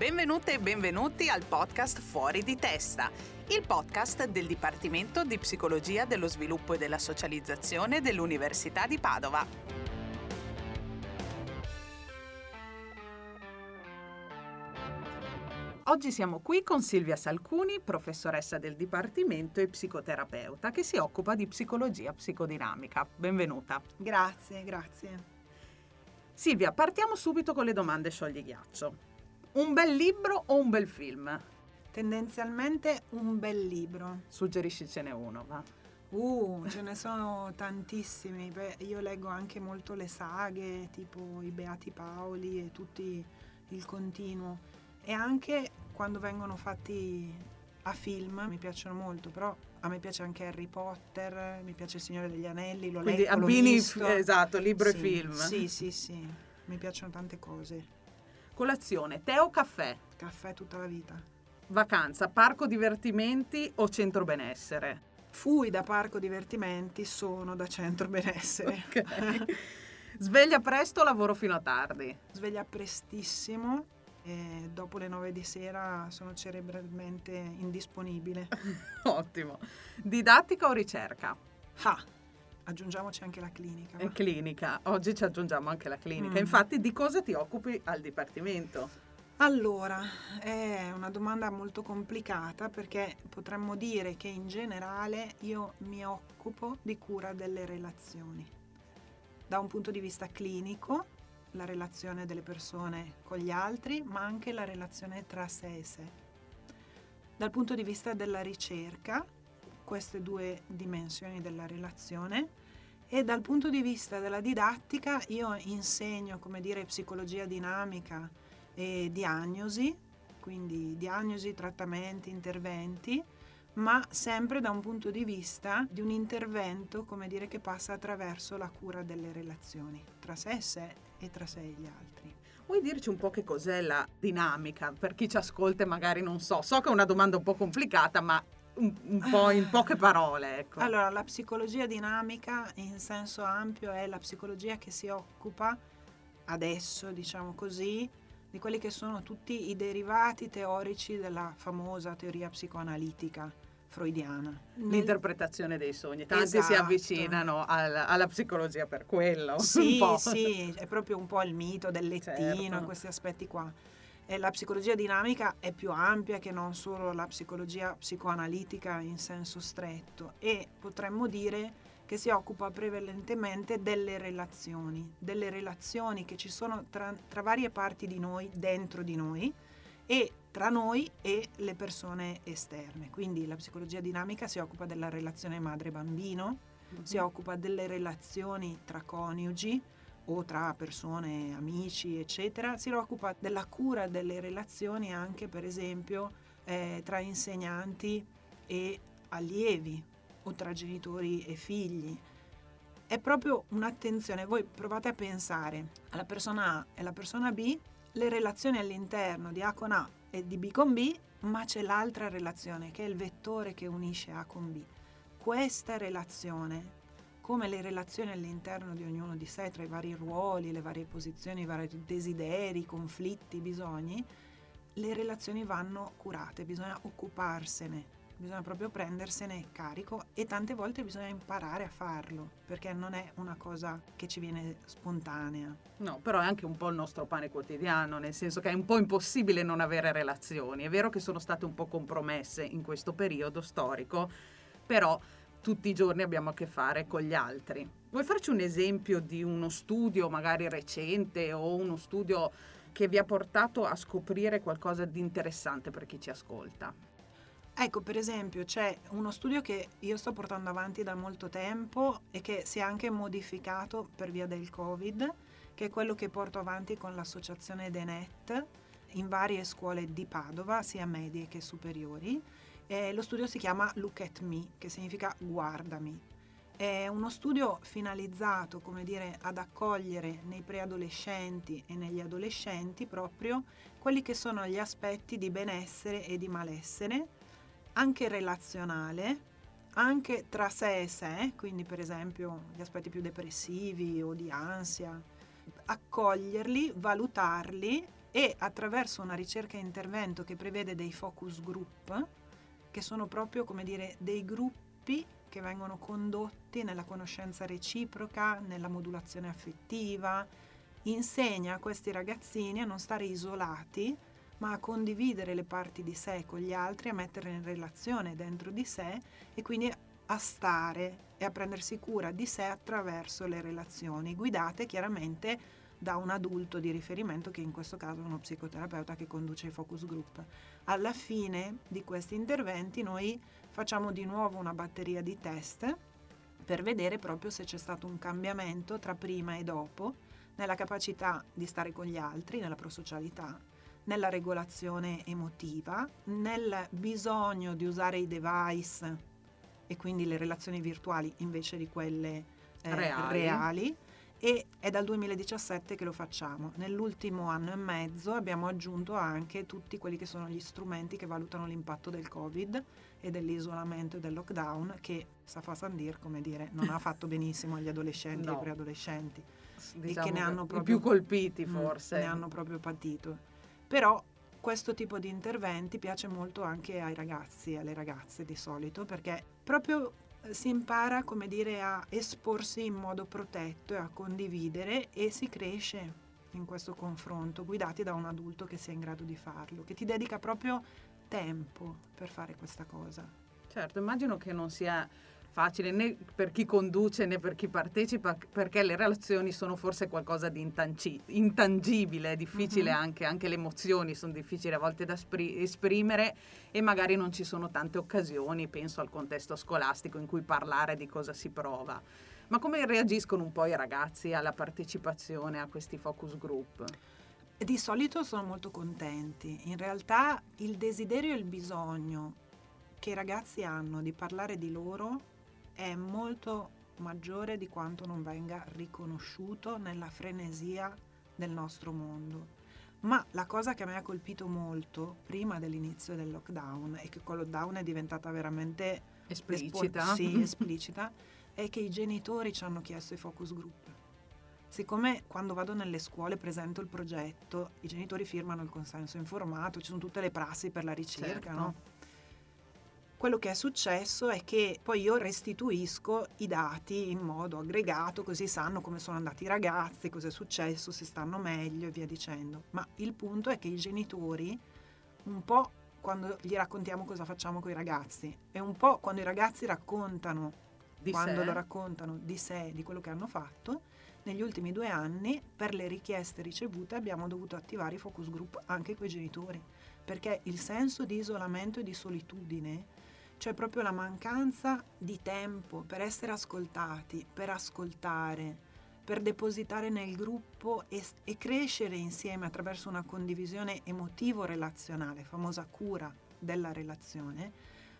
Benvenute e benvenuti al podcast Fuori di testa, il podcast del Dipartimento di Psicologia dello Sviluppo e della Socializzazione dell'Università di Padova. Oggi siamo qui con Silvia Salcuni, professoressa del Dipartimento e psicoterapeuta che si occupa di psicologia psicodinamica. Benvenuta. Grazie, grazie. Silvia, partiamo subito con le domande sciogli ghiaccio. Un bel libro o un bel film? Tendenzialmente un bel libro. Suggeriscicene uno, va. Uh, ce ne sono tantissimi. Beh, io leggo anche molto le saghe, tipo i Beati Paoli e tutti il continuo. E anche quando vengono fatti a film mi piacciono molto, però a me piace anche Harry Potter, mi piace Il Signore degli Anelli, lo Quindi leggo, l'ho abbini, esatto, libro Sì, e film. Sì, sì, sì, mi piacciono tante cose. Colazione, tè o caffè? Caffè tutta la vita. Vacanza, parco divertimenti o centro benessere? Fui da parco divertimenti, sono da centro benessere. Ok. Sveglia presto, lavoro fino a tardi. Sveglia prestissimo e dopo le 9 di sera sono cerebralmente indisponibile. Ottimo. Didattica o ricerca? Ah, aggiungiamoci anche la clinica. va? E clinica. Oggi ci aggiungiamo anche la clinica. Mm. Infatti, di cosa ti occupi al dipartimento? Allora, è una domanda molto complicata perché potremmo dire che in generale io mi occupo di cura delle relazioni. Da un punto di vista clinico, la relazione delle persone con gli altri, ma anche la relazione tra sé e sé. Dal punto di vista della ricerca, queste due dimensioni della relazione, e dal punto di vista della didattica io insegno, come dire, psicologia dinamica e diagnosi, quindi diagnosi, trattamenti, interventi, ma sempre da un punto di vista di un intervento, come dire, che passa attraverso la cura delle relazioni tra sé e sé e tra sé e gli altri. Vuoi dirci un po' che cos'è la dinamica? Per chi ci ascolta magari non so. So che è una domanda un po' complicata, ma un, un po' in poche parole, ecco. Allora, la psicologia dinamica in senso ampio è la psicologia che si occupa adesso, diciamo così, di quelli che sono tutti i derivati teorici della famosa teoria psicoanalitica freudiana. L'interpretazione dei sogni. Tanti si Esatto. avvicinano al- alla psicologia per quello. un Sì, po'. sì, è proprio un po' il mito del lettino, Certo. questi aspetti qua. La psicologia dinamica è più ampia che non solo la psicologia psicoanalitica in senso stretto e potremmo dire che si occupa prevalentemente delle relazioni, delle relazioni che ci sono tra, tra varie parti di noi, dentro di noi e tra noi e le persone esterne. Quindi la psicologia dinamica si occupa della relazione madre-bambino, si occupa delle relazioni tra coniugi o tra persone, amici, eccetera. Si occupa della cura delle relazioni anche, per esempio, eh, tra insegnanti e allievi o tra genitori e figli. È proprio un'attenzione. Voi provate a pensare alla persona A e alla persona B, le relazioni all'interno di A con A e di B con B, ma c'è l'altra relazione che è il vettore che unisce A con B. Questa relazione come le relazioni all'interno di ognuno di sé, tra i vari ruoli, le varie posizioni, i vari desideri, conflitti, bisogni, le relazioni vanno curate, bisogna occuparsene, bisogna proprio prendersene carico e tante volte bisogna imparare a farlo, perché non è una cosa che ci viene spontanea. No, però è anche un po' il nostro pane quotidiano, nel senso che è un po' impossibile non avere relazioni. È vero che sono state un po' compromesse in questo periodo storico, però tutti i giorni abbiamo a che fare con gli altri. Vuoi farci un esempio di uno studio magari recente o uno studio che vi ha portato a scoprire qualcosa di interessante per chi ci ascolta? Ecco, per esempio, c'è uno studio che io sto portando avanti da molto tempo e che si è anche modificato per via del Covid, che è quello che porto avanti con l'associazione Denet in varie scuole di Padova, sia medie che superiori. E lo studio si chiama Look at Me, che significa guardami. È uno studio finalizzato, come dire, ad accogliere nei preadolescenti e negli adolescenti proprio quelli che sono gli aspetti di benessere e di malessere, anche relazionale, anche tra sé e sé, quindi per esempio gli aspetti più depressivi o di ansia, accoglierli, valutarli e attraverso una ricerca e intervento che prevede dei focus group, che sono proprio come dire dei gruppi che vengono condotti nella conoscenza reciproca, nella modulazione affettiva, insegna a questi ragazzini a non stare isolati, ma a condividere le parti di sé con gli altri, a mettere in relazione dentro di sé e quindi a stare e a prendersi cura di sé attraverso le relazioni, guidate chiaramente da un adulto di riferimento che in questo caso è uno psicoterapeuta che conduce i focus group. Alla fine di questi interventi noi facciamo di nuovo una batteria di test per vedere proprio se c'è stato un cambiamento tra prima e dopo nella capacità di stare con gli altri, nella prosocialità, nella regolazione emotiva, nel bisogno di usare i device e quindi le relazioni virtuali invece di quelle eh, reali. reali. E è dal 2017 che lo facciamo. Nell'ultimo anno e mezzo abbiamo aggiunto anche tutti quelli che sono gli strumenti che valutano l'impatto del Covid e dell'isolamento e del lockdown che Safa Sandir, come dire, non ha fatto benissimo agli adolescenti no. e preadolescenti diciamo e che ne hanno proprio, più colpiti mm, forse. Ne hanno proprio patito. Però questo tipo di interventi piace molto anche ai ragazzi e alle ragazze di solito perché proprio si impara, come dire, a esporsi in modo protetto e a condividere e si cresce in questo confronto, guidati da un adulto che sia in grado di farlo, che ti dedica proprio tempo per fare questa cosa. Certo, immagino che non sia facile né per chi conduce né per chi partecipa, perché le relazioni sono forse qualcosa di intangi- intangibile, è difficile mm-hmm. anche, anche, le emozioni sono difficili a volte da spri- esprimere e magari non ci sono tante occasioni, penso al contesto scolastico in cui parlare di cosa si prova. Ma come reagiscono un po' i ragazzi alla partecipazione a questi focus group? Di solito sono molto contenti. In realtà il desiderio e il bisogno che i ragazzi hanno di parlare di loro è molto maggiore di quanto non venga riconosciuto nella frenesia del nostro mondo. Ma la cosa che a me ha colpito molto prima dell'inizio del lockdown e che con il lockdown è diventata veramente esplicita, espo- sì, esplicita è che i genitori ci hanno chiesto i focus group. Siccome quando vado nelle scuole presento il progetto, i genitori firmano il consenso informato, ci sono tutte le prassi per la ricerca, certo. no? Quello che è successo è che poi io restituisco i dati in modo aggregato, così sanno come sono andati i ragazzi, cosa è successo, se stanno meglio e via dicendo. Ma il punto è che i genitori, un po' quando gli raccontiamo cosa facciamo con i ragazzi, e un po' quando i ragazzi raccontano, di quando sé. lo raccontano di sé, di quello che hanno fatto, negli ultimi due anni, per le richieste ricevute, abbiamo dovuto attivare i focus group anche con i genitori, perché il senso di isolamento e di solitudine c'è proprio la mancanza di tempo per essere ascoltati, per ascoltare, per depositare nel gruppo e, e crescere insieme attraverso una condivisione emotivo-relazionale, famosa cura della relazione,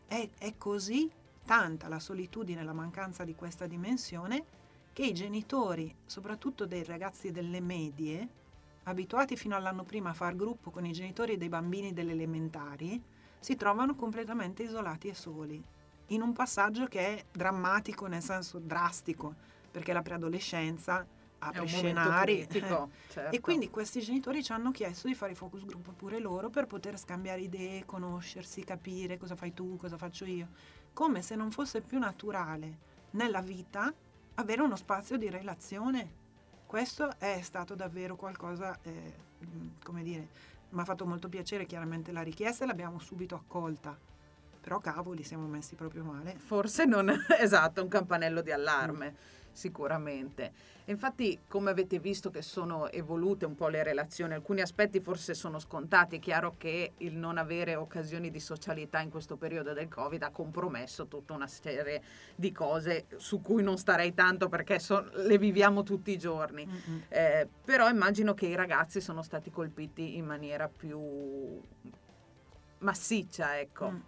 è, è così tanta la solitudine la mancanza di questa dimensione che i genitori, soprattutto dei ragazzi delle medie, abituati fino all'anno prima a far gruppo con i genitori dei bambini delle elementari, si trovano completamente isolati e soli, in un passaggio che è drammatico nel senso drastico, perché la preadolescenza apre scenari. Critico, certo. E quindi questi genitori ci hanno chiesto di fare focus group pure loro per poter scambiare idee, conoscersi, capire cosa fai tu, cosa faccio io, come se non fosse più naturale nella vita avere uno spazio di relazione. Questo è stato davvero qualcosa, eh, come dire, mi ha fatto molto piacere chiaramente la richiesta e l'abbiamo subito accolta. Però cavoli, siamo messi proprio male. Forse non esatto, un campanello di allarme. Mm sicuramente. Infatti, come avete visto che sono evolute un po' le relazioni, alcuni aspetti forse sono scontati, è chiaro che il non avere occasioni di socialità in questo periodo del Covid ha compromesso tutta una serie di cose su cui non starei tanto perché so, le viviamo tutti i giorni. Eh, però immagino che i ragazzi sono stati colpiti in maniera più massiccia, ecco. Mm.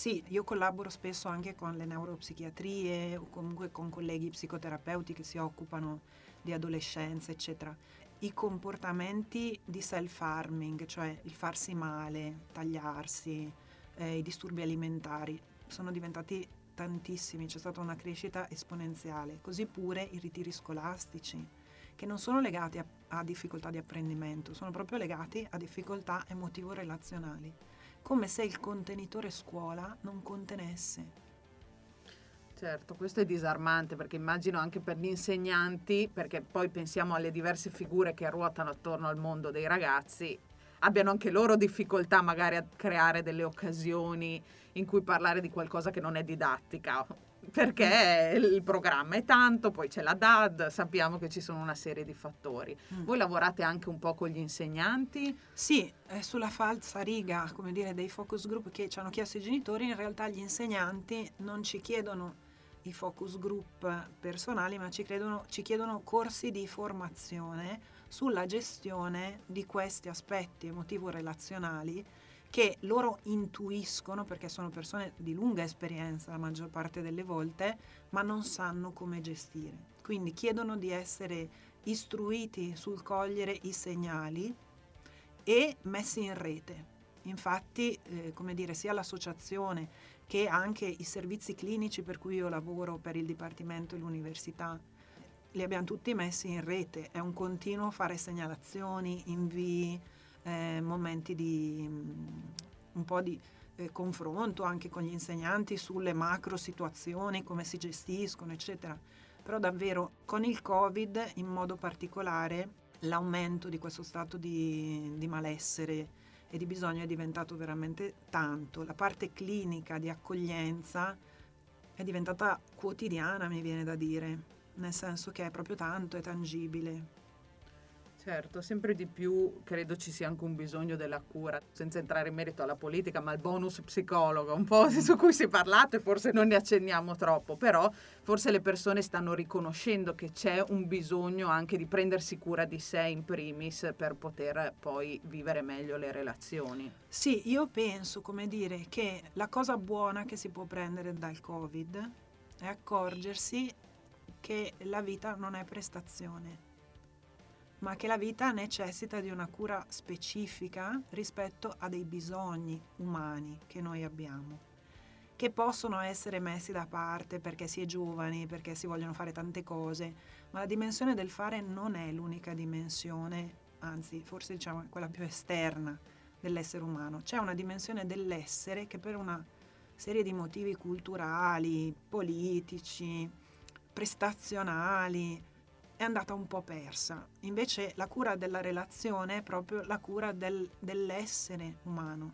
Sì, io collaboro spesso anche con le neuropsichiatrie o comunque con colleghi psicoterapeuti che si occupano di adolescenza, eccetera. I comportamenti di self-harming, cioè il farsi male, tagliarsi, eh, i disturbi alimentari, sono diventati tantissimi, c'è stata una crescita esponenziale, così pure i ritiri scolastici, che non sono legati a a difficoltà di apprendimento, sono proprio legati a difficoltà emotivo-relazionali, come se il contenitore scuola non contenesse. Certo, questo è disarmante perché immagino anche per gli insegnanti, perché poi pensiamo alle diverse figure che ruotano attorno al mondo dei ragazzi, abbiano anche loro difficoltà magari a creare delle occasioni in cui parlare di qualcosa che non è didattica, perché il programma è tanto, poi c'è la DAD, sappiamo che ci sono una serie di fattori. Mm. Voi lavorate anche un po' con gli insegnanti? Sì, sulla falsa riga, come dire, dei focus group che ci hanno chiesto i genitori, in realtà gli insegnanti non ci chiedono i focus group personali, ma ci, credono, ci chiedono corsi di formazione sulla gestione di questi aspetti emotivo-relazionali che loro intuiscono perché sono persone di lunga esperienza la maggior parte delle volte, ma non sanno come gestire. Quindi chiedono di essere istruiti sul cogliere i segnali e messi in rete. Infatti, eh, come dire, sia l'associazione che anche i servizi clinici per cui io lavoro per il Dipartimento e l'Università li abbiamo tutti messi in rete, è un continuo fare segnalazioni, invii, eh, momenti di mm, un po' di eh, confronto anche con gli insegnanti sulle macro situazioni, come si gestiscono, eccetera. Però davvero con il Covid in modo particolare l'aumento di questo stato di, di malessere e di bisogno è diventato veramente tanto. La parte clinica di accoglienza è diventata quotidiana, mi viene da dire, nel senso che è proprio tanto, è tangibile. Certo, sempre di più credo ci sia anche un bisogno della cura, senza entrare in merito alla politica, ma il bonus psicologo, un po' su cui si è parlato e forse non ne accenniamo troppo, però forse le persone stanno riconoscendo che c'è un bisogno anche di prendersi cura di sé in primis per poter poi vivere meglio le relazioni. Sì, io penso, come dire, che la cosa buona che si può prendere dal Covid è accorgersi che la vita non è prestazione ma che la vita necessita di una cura specifica rispetto a dei bisogni umani che noi abbiamo, che possono essere messi da parte perché si è giovani, perché si vogliono fare tante cose, ma la dimensione del fare non è l'unica dimensione, anzi forse diciamo quella più esterna dell'essere umano, c'è una dimensione dell'essere che per una serie di motivi culturali, politici, prestazionali, è andata un po' persa. Invece la cura della relazione è proprio la cura del, dell'essere umano,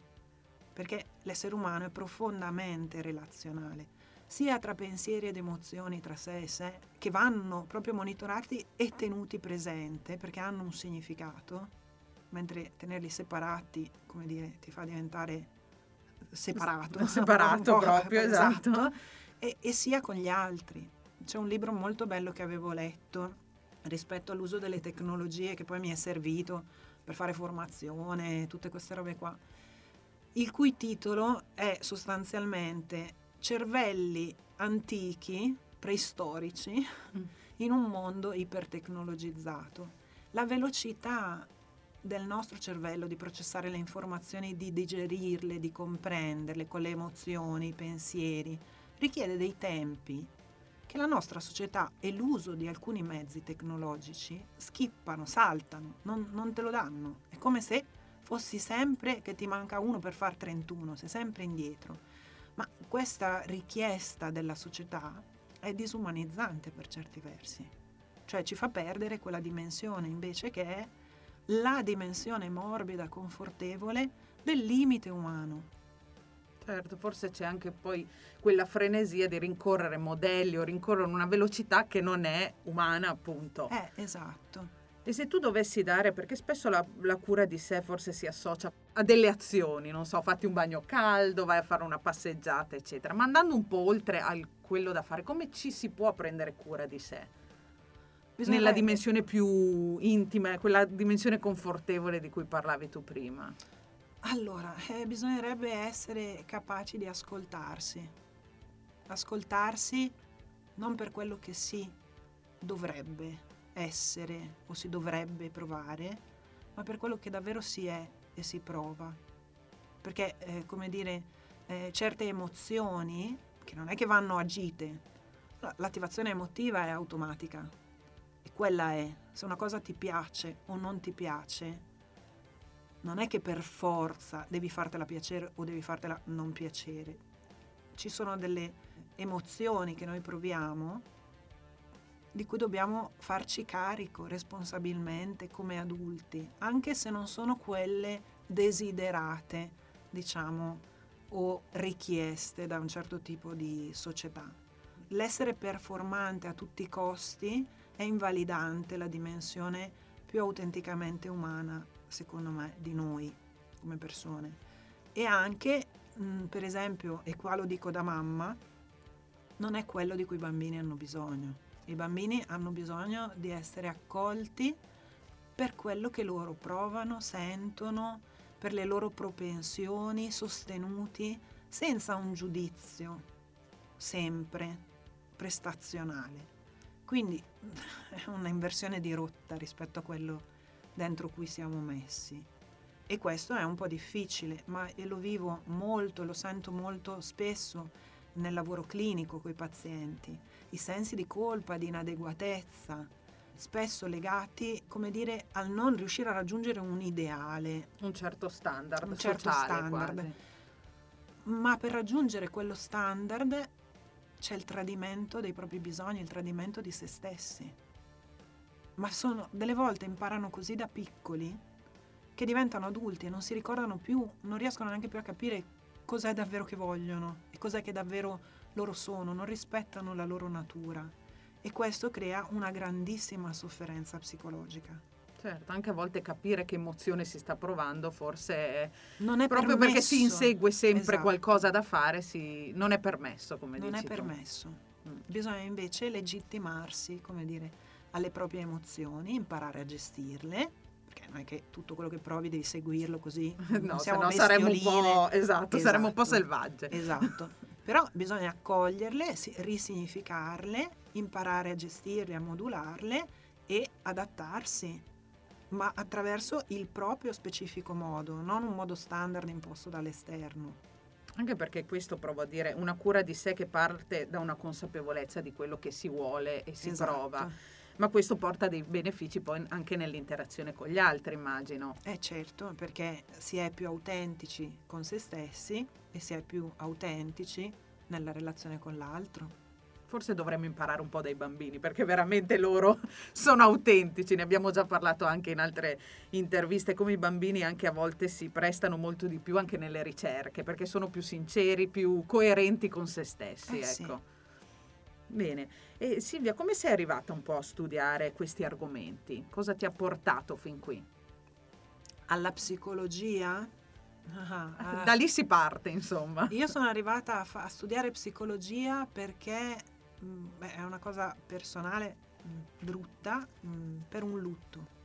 perché l'essere umano è profondamente relazionale, sia tra pensieri ed emozioni tra sé e sé, che vanno proprio monitorati e tenuti presente, perché hanno un significato, mentre tenerli separati, come dire, ti fa diventare separato. Separato proprio, esatto. esatto. E, e sia con gli altri. C'è un libro molto bello che avevo letto rispetto all'uso delle tecnologie che poi mi è servito per fare formazione, tutte queste robe qua, il cui titolo è sostanzialmente Cervelli antichi, preistorici, mm. in un mondo ipertecnologizzato. La velocità del nostro cervello di processare le informazioni, di digerirle, di comprenderle con le emozioni, i pensieri, richiede dei tempi che la nostra società e l'uso di alcuni mezzi tecnologici schippano, saltano, non, non te lo danno. È come se fossi sempre che ti manca uno per far 31, sei sempre indietro. Ma questa richiesta della società è disumanizzante per certi versi, cioè ci fa perdere quella dimensione invece che è la dimensione morbida, confortevole del limite umano, Certo, forse c'è anche poi quella frenesia di rincorrere modelli o rincorrere una velocità che non è umana, appunto. Eh, esatto. E se tu dovessi dare, perché spesso la, la, cura di sé forse si associa a delle azioni, non so, fatti un bagno caldo, vai a fare una passeggiata, eccetera, ma andando un po' oltre a quello da fare, come ci si può prendere cura di sé? Bisogna Nella dimensione più intima, quella dimensione confortevole di cui parlavi tu prima. Allora, eh, bisognerebbe essere capaci di ascoltarsi. Ascoltarsi non per quello che si dovrebbe essere o si dovrebbe provare, ma per quello che davvero si è e si prova. Perché, eh, come dire, eh, certe emozioni, che non è che vanno agite, l'attivazione emotiva è automatica e quella è se una cosa ti piace o non ti piace, non è che per forza devi fartela piacere o devi fartela non piacere. Ci sono delle emozioni che noi proviamo di cui dobbiamo farci carico responsabilmente come adulti, anche se non sono quelle desiderate, diciamo, o richieste da un certo tipo di società. L'essere performante a tutti i costi è invalidante la dimensione più autenticamente umana, secondo me, di noi come persone. E anche, mh, per esempio, e qua lo dico da mamma, non è quello di cui i bambini hanno bisogno. I bambini hanno bisogno di essere accolti per quello che loro provano, sentono, per le loro propensioni, sostenuti, senza un giudizio sempre prestazionale. Quindi è una inversione di rotta rispetto a quello dentro cui siamo messi. E questo è un po' difficile, ma lo vivo molto, lo sento molto spesso nel lavoro clinico con i pazienti, i sensi di colpa, di inadeguatezza, spesso legati, come dire, al non riuscire a raggiungere un ideale. Un certo standard. Un certo standard. Quasi. Ma per raggiungere quello standard c'è il tradimento dei propri bisogni, il tradimento di se stessi. Ma sono, delle volte imparano così da piccoli che diventano adulti e non si ricordano più, non riescono neanche più a capire cos'è davvero che vogliono e cos'è che davvero loro sono, non rispettano la loro natura e questo crea una grandissima sofferenza psicologica. Certo, anche a volte capire che emozione si sta provando forse non è proprio permesso. perché si insegue sempre Esatto. qualcosa da fare, si, non è permesso, come non è dici tu. permesso. Mm. Bisogna invece legittimarsi, come dire, alle proprie emozioni, imparare a gestirle, perché non è che tutto quello che provi devi seguirlo così. No, siamo no saremmo un po', esatto, saremmo un po' Esatto. selvagge. Esatto. Però bisogna accoglierle, si- risignificarle, imparare a gestirle, a modularle e adattarsi, ma attraverso il proprio specifico modo, non un modo standard imposto dall'esterno. Anche perché questo provo a dire una cura di sé che parte da una consapevolezza di quello che si vuole e si Esatto. prova. Ma questo porta dei benefici poi anche nell'interazione con gli altri, immagino. Eh certo, perché si è più autentici con se stessi e si è più autentici nella relazione con l'altro. Forse dovremmo imparare un po' dai bambini, perché veramente loro sono autentici. Ne abbiamo già parlato anche in altre interviste, come i bambini anche a volte si prestano molto di più anche nelle ricerche, perché sono più sinceri, più coerenti con se stessi. Eh sì. Bene. E Silvia, come sei arrivata un po' a studiare questi argomenti? Cosa ti ha portato fin qui? Alla psicologia? Ah, ah. Da lì si parte, insomma. Io sono arrivata a, fa- a studiare psicologia perché mh, beh, è una cosa personale mh, brutta mh, per un lutto.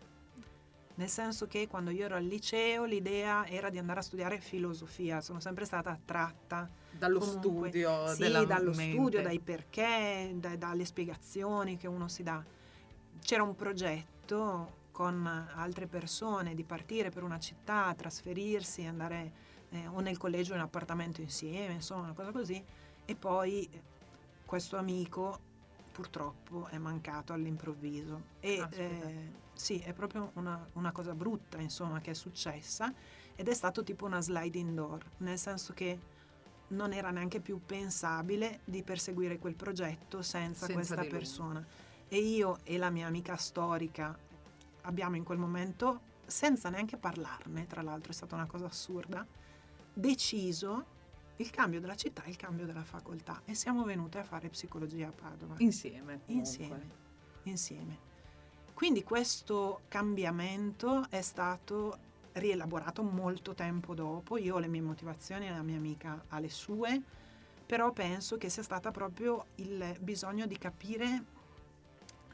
Nel senso che quando io ero al liceo l'idea era di andare a studiare filosofia, sono sempre stata attratta Dallo comunque, studio sì, dallo mente. studio, dai perché, da- dalle spiegazioni che uno si dà. C'era un progetto con altre persone di partire per una città, trasferirsi, andare eh, o nel collegio o in appartamento insieme, insomma una cosa così. E poi eh, questo amico purtroppo è mancato all'improvviso. E eh, sì, è proprio una, una cosa brutta, insomma, che è successa ed è stato tipo una sliding door, nel senso che non era neanche più pensabile di perseguire quel progetto senza, Senza questa persona. E io e la mia amica storica abbiamo in quel momento, senza neanche parlarne, tra l'altro è stata una cosa assurda, deciso il cambio della città e il cambio della facoltà e siamo venute a fare psicologia a Padova. Insieme. Insieme, insieme. Quindi questo cambiamento è stato rielaborato molto tempo dopo. Io ho le mie motivazioni, la mia amica ha le sue, però penso che sia stata proprio il bisogno di capire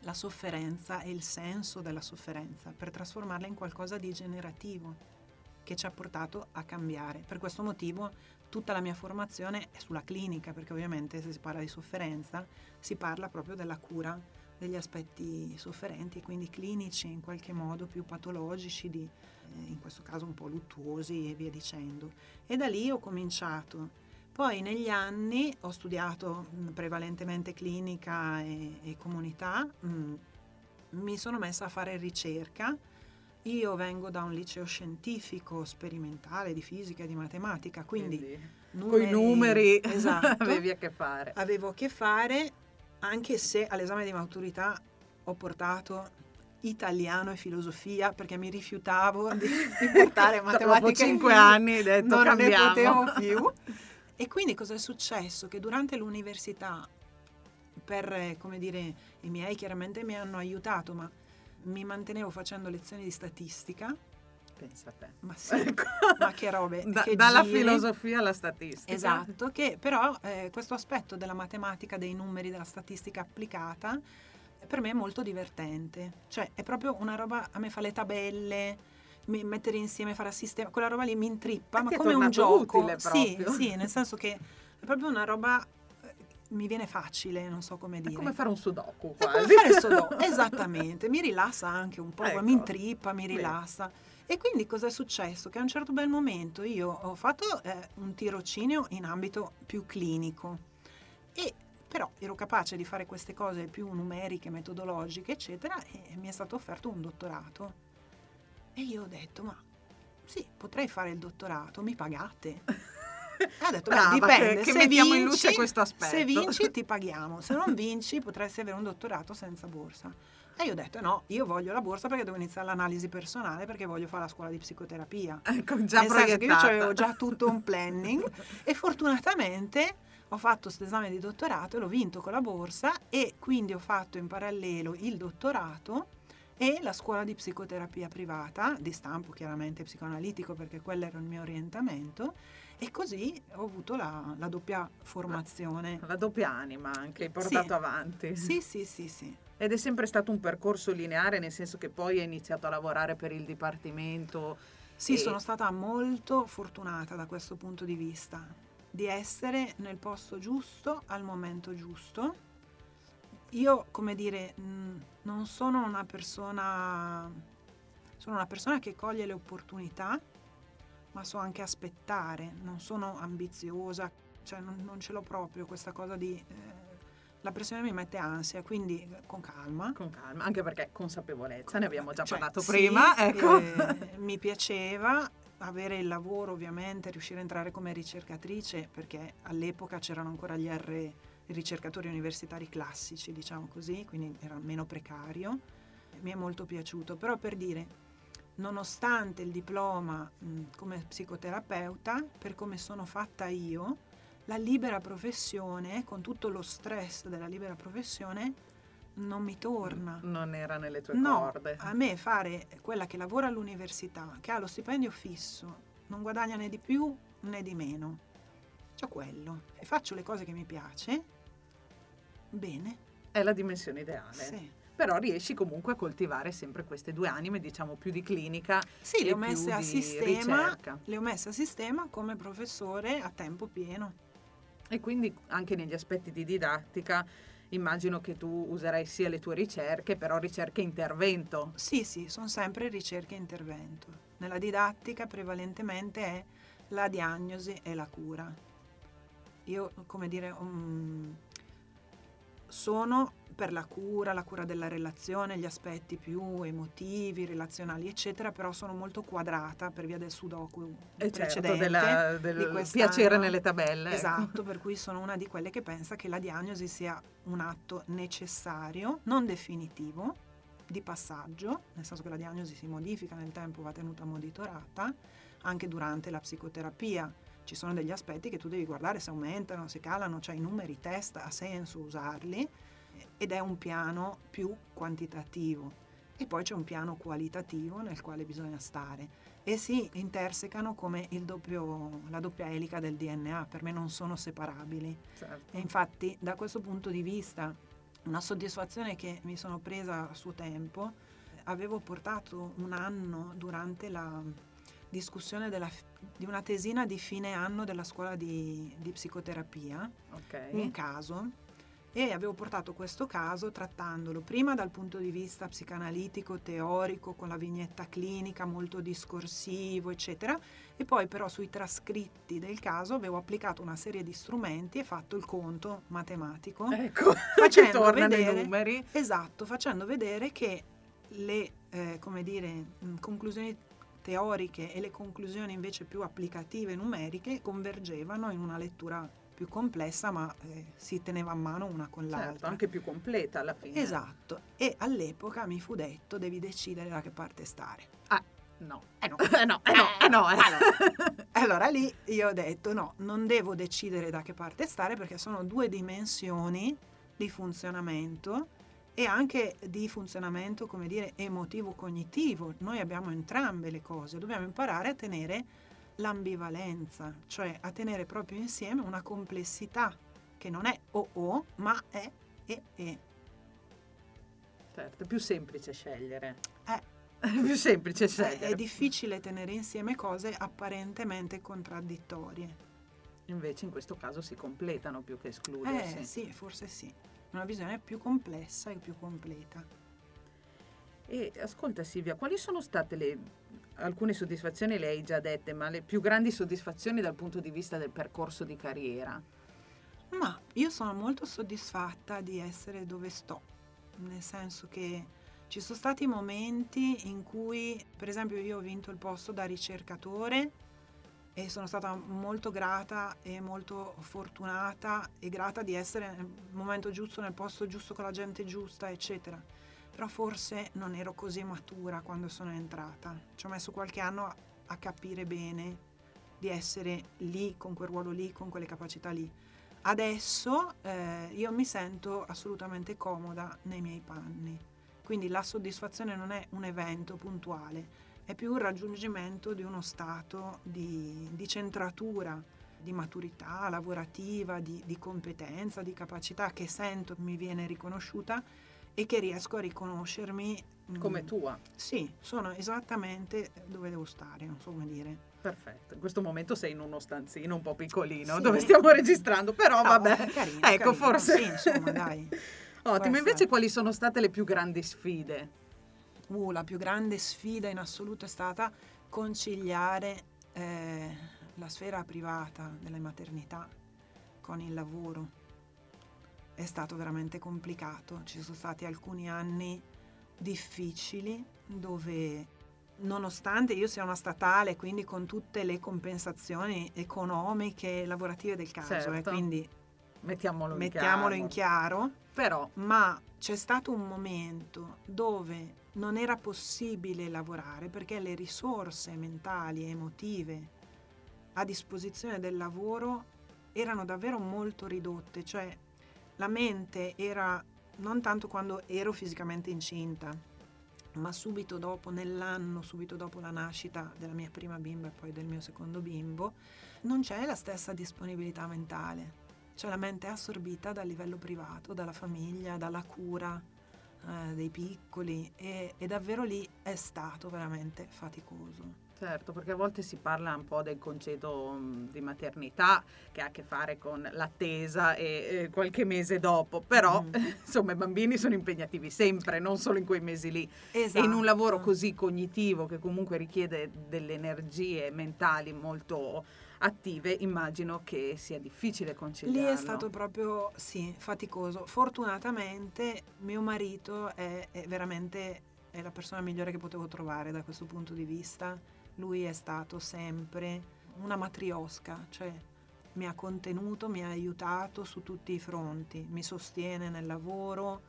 la sofferenza e il senso della sofferenza per trasformarla in qualcosa di generativo che ci ha portato a cambiare. Per questo motivo tutta la mia formazione è sulla clinica, perché ovviamente se si parla di sofferenza si parla proprio della cura degli aspetti sofferenti e quindi clinici in qualche modo più patologici, di, eh, in questo caso un po' luttuosi e via dicendo. E da lì ho cominciato. Poi negli anni ho studiato mh, prevalentemente clinica e, e comunità, mh, mi sono messa a fare ricerca. Io vengo da un liceo scientifico sperimentale di fisica e di matematica, quindi, quindi con i numeri esatto, avevi a che fare. Avevo a che fare, anche se all'esame di maturità ho portato italiano e filosofia perché mi rifiutavo di, di portare matematica. Dopo cinque anni detto non cambiamo. ne potevo più. E quindi cosa è successo? Che durante l'università, per, come dire, i miei chiaramente mi hanno aiutato, ma mi mantenevo facendo lezioni di statistica. Pensa a te. Ma sì, ecco. ma che robe. Da, che dalla giri. filosofia alla statistica. Esatto, che però eh, questo aspetto della matematica, dei numeri, della statistica applicata, per me è molto divertente. Cioè è proprio una roba, a me fa le tabelle, mettere insieme, fare a sistema, quella roba lì mi intrippa, E ma è come un gioco. utile sì, proprio. sì, nel senso che è proprio una roba eh, mi viene facile, non so come È dire. come fare un sudoku È quasi. come fare il sudoku, esattamente, mi rilassa anche un po', Ecco. mi intrippa, mi Bene. E quindi cosa è successo? Che a un certo bel momento io ho fatto eh, un tirocinio in ambito più clinico e però ero capace di fare queste cose più numeriche, metodologiche, eccetera, e mi è stato offerto un dottorato. E io ho detto, ma sì, potrei fare il dottorato, mi pagate? E ho detto, Brava, dipende, che- che se mettiamo in vinci, luce questo aspetto. Se vinci ti paghiamo, se non vinci potresti avere un dottorato senza borsa. E io ho detto, no, io voglio la borsa perché devo iniziare l'analisi personale perché voglio fare la scuola di psicoterapia. Ecco, già Nel che io proiettata. avevo già tutto un planning e fortunatamente ho fatto questo esame di dottorato e l'ho vinto con la borsa e quindi ho fatto in parallelo il dottorato e la scuola di psicoterapia privata, di stampo chiaramente psicoanalitico perché quello era il mio orientamento e così ho avuto la, la doppia formazione. La doppia anima anche, portato Sì. avanti. Sì, sì, sì, sì. Ed è sempre stato un percorso lineare, nel senso che poi hai iniziato a lavorare per il dipartimento. Sì, E- sono stata molto fortunata da questo punto di vista, di essere nel posto giusto al momento giusto. Io, come dire, mh, non sono una persona, sono una persona che coglie le opportunità, ma so anche aspettare, non sono ambiziosa, cioè non, non ce l'ho proprio questa cosa di... eh, la pressione mi mette ansia, quindi eh, con calma. Con calma, anche perché consapevolezza, ne abbiamo già Cioè, parlato sì, prima. Ecco. eh, mi piaceva avere il lavoro, ovviamente, riuscire a entrare come ricercatrice, perché all'epoca c'erano ancora gli R i ricercatori universitari classici, diciamo così, quindi era meno precario. Mi è molto piaciuto, però per dire, nonostante il diploma mh, come psicoterapeuta, per come sono fatta io, la libera professione, con tutto lo stress della libera professione, non mi torna. Non era nelle tue No, corde. a me fare quella che lavora all'università, che ha lo stipendio fisso, non guadagna né di più né di meno. C'ho quello e faccio le cose che mi piace. Bene. È la dimensione ideale. Sì. Però riesci comunque a coltivare sempre queste due anime, diciamo più di clinica Sì, e le ho messe a sistema, ricerca. le ho messe a sistema come professore a tempo pieno. E quindi anche negli aspetti di didattica immagino che tu userai sia le tue ricerche, però ricerche intervento. Sì, sì, sono sempre ricerche intervento. Nella didattica prevalentemente è la diagnosi e la cura. Io, come dire, um, sono per la cura, la cura della relazione, gli aspetti più emotivi, relazionali, eccetera, però sono molto quadrata per via del sudoku E certo, precedente. della- di del piacere nelle tabelle. ecco. Esatto, per cui sono una di quelle che pensa che la diagnosi sia un atto necessario, non definitivo, di passaggio, nel senso che la diagnosi si modifica nel tempo, va tenuta monitorata, anche durante la psicoterapia. Ci sono degli aspetti che tu devi guardare se aumentano, se calano, cioè i numeri, test, ha senso usarli ed è un piano più quantitativo. E poi c'è un piano qualitativo nel quale bisogna stare e si intersecano come il doppio, la doppia elica del DNA, per me non sono separabili. Certo. E infatti da questo punto di vista una soddisfazione che mi sono presa a suo tempo, avevo portato un anno durante la discussione della, di una tesina di fine anno della scuola di, di psicoterapia, Ok. un caso e avevo portato questo caso trattandolo prima dal punto di vista psicanalitico, teorico, con la vignetta clinica molto discorsivo, eccetera, e poi però sui trascritti del caso avevo applicato una serie di strumenti e fatto il conto matematico. Ecco, facendo tornano vedere, i numeri. Esatto, facendo vedere che le eh, come dire, conclusioni teoriche e le conclusioni invece più applicative numeriche convergevano in una lettura più complessa ma eh, si teneva a mano una con Certo, l'altra. anche più completa alla fine. Esatto, e all'epoca mi fu detto devi decidere da che parte stare. No. Eh no, Eh no, eh no, eh no. eh. Allora, allora lì io ho detto no, non devo decidere da che parte stare perché sono due dimensioni di funzionamento e anche di funzionamento, come dire, emotivo-cognitivo. Noi abbiamo entrambe le cose, dobbiamo imparare a tenere l'ambivalenza, cioè a tenere proprio insieme una complessità che non è o o, ma è e e. Certo, è più semplice scegliere. Eh. È più semplice È, scegliere. è difficile tenere insieme cose apparentemente contraddittorie. Invece in questo caso si completano più che escludersi. Eh sì, forse sì. Una visione più complessa e più completa. E ascolta Silvia, quali sono state le alcune soddisfazioni le hai già dette, ma le più grandi soddisfazioni dal punto di vista del percorso di carriera? Ma io sono molto soddisfatta di essere dove sto, nel senso che ci sono stati momenti in cui, per esempio, io ho vinto il posto da ricercatore e sono stata molto grata e molto fortunata e grata di essere nel momento giusto, nel posto giusto, con la gente giusta, eccetera. Però forse non ero così matura quando sono entrata. Ci ho messo qualche anno a, capire bene di essere lì, con quel ruolo lì, con quelle capacità lì. Adesso eh, io mi sento assolutamente comoda nei miei panni. Quindi la soddisfazione non è un evento puntuale, è più il raggiungimento di uno stato di, di centratura, di maturità lavorativa, di, di competenza, di capacità che sento mi viene riconosciuta e che riesco a riconoscermi. mm, Come tua. Sì, sono esattamente dove devo stare, non so come dire. Perfetto. In questo momento sei in uno stanzino un po' piccolino Sì. dove stiamo registrando, però No, vabbè. carino, ecco, carino. forse. Sì, insomma, dai. Ottimo. Invece quali sono state le più grandi sfide? Uh, la più grande sfida in assoluto è stata conciliare eh, la sfera privata della maternità con il lavoro. È stato veramente complicato, ci sono stati alcuni anni difficili dove nonostante io sia una statale, quindi con tutte le compensazioni economiche e lavorative del caso, eh, Certo. quindi Mettiamolo in mettiamolo chiaro. in chiaro, Però, ma c'è stato un momento dove non era possibile lavorare perché le risorse mentali e emotive a disposizione del lavoro erano davvero molto ridotte, cioè la mente era non tanto quando ero fisicamente incinta, ma subito dopo, nell'anno subito dopo la nascita della mia prima bimba e poi del mio secondo bimbo, non c'è la stessa disponibilità mentale. Cioè la mente è assorbita dal livello privato, dalla famiglia, dalla cura eh, dei piccoli e, e davvero lì è stato veramente faticoso. Certo, perché a volte si parla un po' del concedo mh, di maternità che ha a che fare con l'attesa e, e qualche mese dopo, però Mm. insomma i bambini sono impegnativi sempre, non solo in quei mesi lì. Esatto. E in un lavoro così cognitivo che comunque richiede delle energie mentali molto attive, immagino che sia difficile Lì conciliarlo. è stato proprio, sì, faticoso. Fortunatamente mio marito è, è veramente è la persona migliore che potevo trovare da questo punto di vista. Lui è stato sempre una matriosca, cioè mi ha contenuto, mi ha aiutato su tutti i fronti, mi sostiene nel lavoro,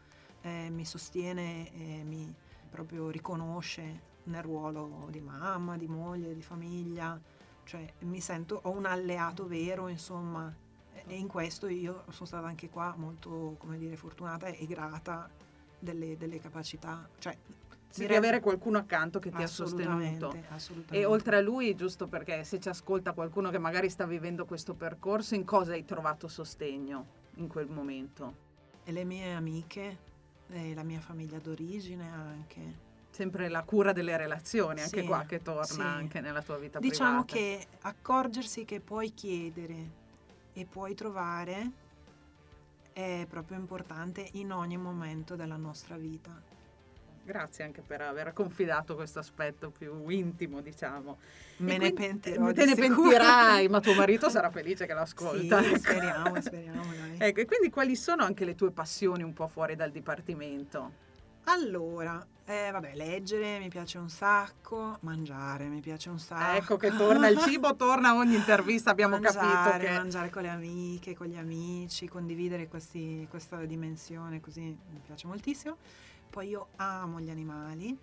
eh, mi sostiene e mi proprio riconosce nel ruolo di mamma, di moglie, di famiglia, cioè mi sento, ho un alleato vero, insomma, e in questo io sono stata anche qua molto, come dire, fortunata e grata delle, delle capacità, cioè Sì, rendo- avere qualcuno accanto che ti ha sostenuto. assolutamente. E oltre a lui, giusto perché se ci ascolta qualcuno che magari sta vivendo questo percorso, in cosa hai trovato sostegno in quel momento? E le mie amiche, e la mia famiglia d'origine anche. Sempre la cura delle relazioni, anche Sì, qua che torna sì. anche nella tua vita Diciamo privata. che accorgersi che puoi chiedere e puoi trovare è proprio importante in ogni momento della nostra vita. Grazie anche per aver confidato questo aspetto più intimo, diciamo. Me E ne pentirò. Te ne sicuro. pentirai, ma tuo marito sarà felice che Sì, l'ascolta. ecco. speriamo, speriamo. Dai. Ecco, e quindi quali sono anche le tue passioni un po' fuori dal dipartimento? Allora, eh, vabbè, leggere mi piace un sacco, mangiare mi piace un sacco. Ecco che torna il cibo, torna ogni intervista, abbiamo mangiare, capito che... mangiare con le amiche, con gli amici, condividere questi- questa dimensione così mi piace moltissimo. Poi io amo gli animali,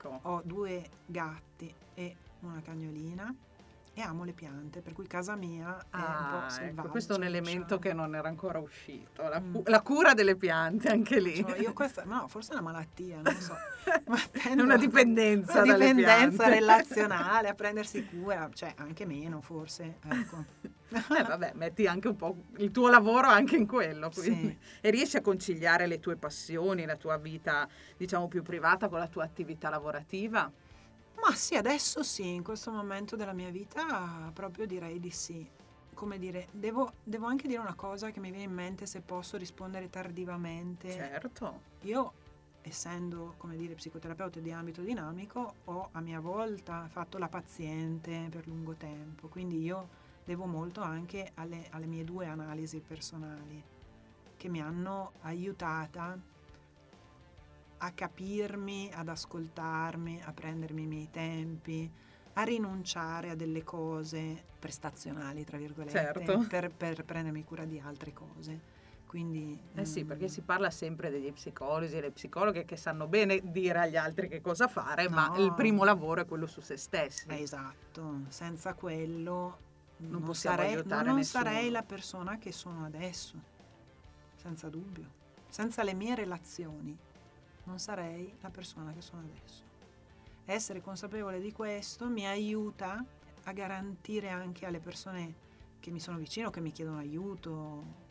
Ecco, ho due gatti e una cagnolina e amo le piante, per cui casa mia è un Ah, ecco, questo è un elemento diciamo. che non era ancora uscito, la, Mm. la cura delle piante anche lì. Cioè, io questa, no, forse è una malattia, non lo so. Ma tendo- una dipendenza una dipendenza relazionale, a prendersi cura, cioè anche meno forse, ecco. Eh, vabbè, metti anche un po' il tuo lavoro anche in quello. Sì. E riesci a conciliare le tue passioni, la tua vita, diciamo, più privata con la tua attività lavorativa? Ma sì, adesso sì, in questo momento della mia vita proprio direi di sì. Come dire, devo, devo anche dire una cosa che mi viene in mente se posso rispondere tardivamente. Certo. Io, essendo, come dire, psicoterapeuta di ambito dinamico, ho a mia volta fatto la paziente per lungo tempo, quindi io devo molto anche alle, alle mie due analisi personali che mi hanno aiutata a capirmi, ad ascoltarmi, a prendermi i miei tempi, a rinunciare a delle cose prestazionali, tra virgolette, Certo. per, per prendermi cura di altre cose. Quindi, Eh sì, mm, perché si parla sempre degli psicologi e le psicologhe che sanno bene dire agli altri che cosa fare, ma No. il primo lavoro è quello su se stessi. Esatto, senza quello non, possiamo sarei, aiutare non sarei la persona che sono adesso, senza dubbio. Senza le mie relazioni non sarei la persona che sono adesso. Essere consapevole di questo mi aiuta a garantire anche alle persone che mi sono vicino, che mi chiedono aiuto,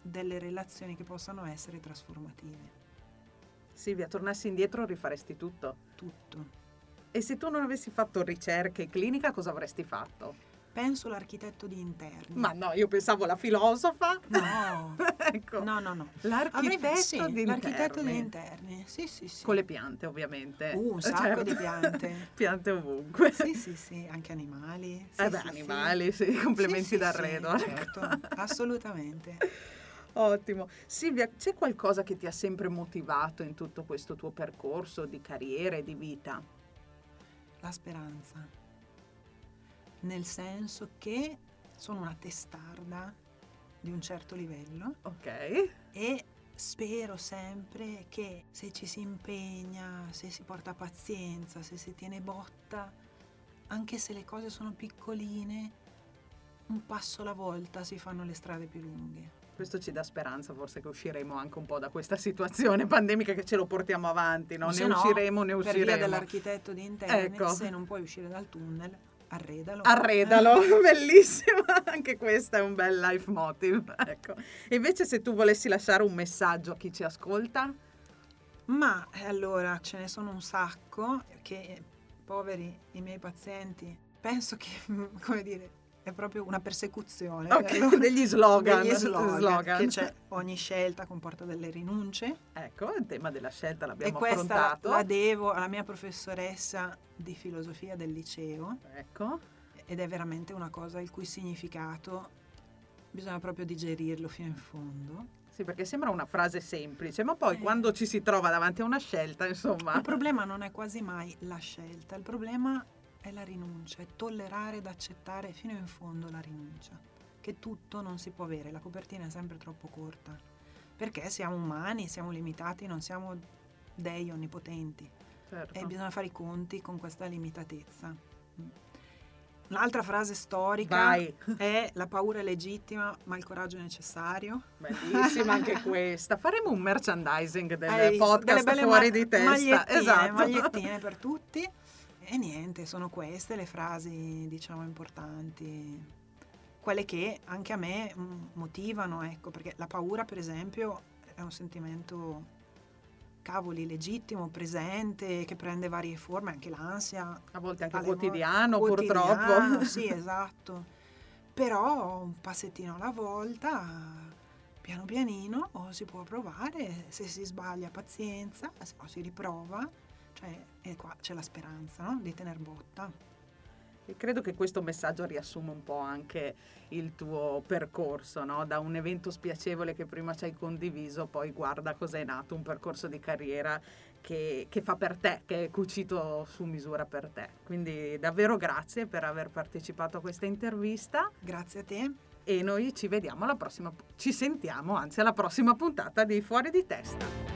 delle relazioni che possano essere trasformative. Silvia, tornassi indietro rifaresti tutto. Tutto. E se tu non avessi fatto ricerche clinica, cosa avresti fatto? Penso l'architetto di interni. Ma no, io pensavo la filosofa. No, ecco. no, no, no. L'architetto, Avrei- sì, di l'architetto interni. di interni. Sì, sì, sì. Con le piante, ovviamente. Uh, un sacco Certo. di piante. piante ovunque. Sì, sì, sì, anche animali. Sì, eh beh, sì, animali, sì, complimenti Sì, d'arredo. ecco. certo, assolutamente. Ottimo. Silvia, c'è qualcosa che ti ha sempre motivato in tutto questo tuo percorso di carriera e di vita? La speranza. Nel senso che sono una testarda di un certo livello Ok. e spero sempre che se ci si impegna, se si porta pazienza, se si tiene botta, anche se le cose sono piccoline, un passo alla volta si fanno le strade più lunghe. Questo ci dà speranza, forse che usciremo anche un po' da questa situazione pandemica che ce lo portiamo avanti, no? O Ne se no, usciremo, ne Per via usciremo. dell'architetto di interni, Ecco. se non puoi uscire dal tunnel, arredalo. Arredalo, bellissimo, anche questo è un bel life motive. Ecco. Invece se tu volessi lasciare un messaggio a chi ci ascolta, Ma eh, allora ce ne sono un sacco che, poveri i miei pazienti, penso che, come dire, è proprio una persecuzione. ok, per loro. degli slogan, Degli slogan, slogan. che c'è ogni scelta comporta delle rinunce Ecco, il tema della scelta e l'abbiamo la, affrontato. la devo alla mia professoressa di filosofia del liceo Ecco, ed è veramente una cosa il cui significato bisogna proprio digerirlo fino in fondo. sì, perché sembra una frase semplice, ma poi Eh. quando ci si trova davanti a una scelta, insomma, Il problema non è quasi mai la scelta, il problema è la rinuncia, è tollerare ed accettare fino in fondo la rinuncia, che tutto non si può avere, la copertina è sempre troppo corta, perché siamo umani, siamo limitati, non siamo dei onnipotenti certo. e bisogna fare i conti con questa limitatezza. Un'altra frase storica Vai, è la paura è legittima, ma il coraggio è necessario. bellissima anche questa. Faremo un merchandising del Hai podcast fuori ma- di testa. Magliettine, esatto. magliettine per tutti. E niente, sono queste le frasi, diciamo, importanti. Quelle che anche a me mm, motivano, ecco, perché la paura, per esempio, è un sentimento cavoli legittimo, presente, che prende varie forme, anche l'ansia. A volte anche quotidiano, vo- quotidiano, purtroppo. Sì, esatto. Però un passettino alla volta piano pianino o si può provare, se si sbaglia pazienza, o si riprova, cioè e qua c'è la speranza no? di tener botta. E credo che questo messaggio riassuma un po' anche il tuo percorso, no? da un evento spiacevole che prima ci hai condiviso, poi guarda cosa è nato, un percorso di carriera che, che, fa per te, che è cucito su misura per te. Quindi davvero grazie per aver partecipato a questa intervista. Grazie a te. E noi ci vediamo alla prossima, ci sentiamo anzi alla prossima puntata di Fuori di Testa.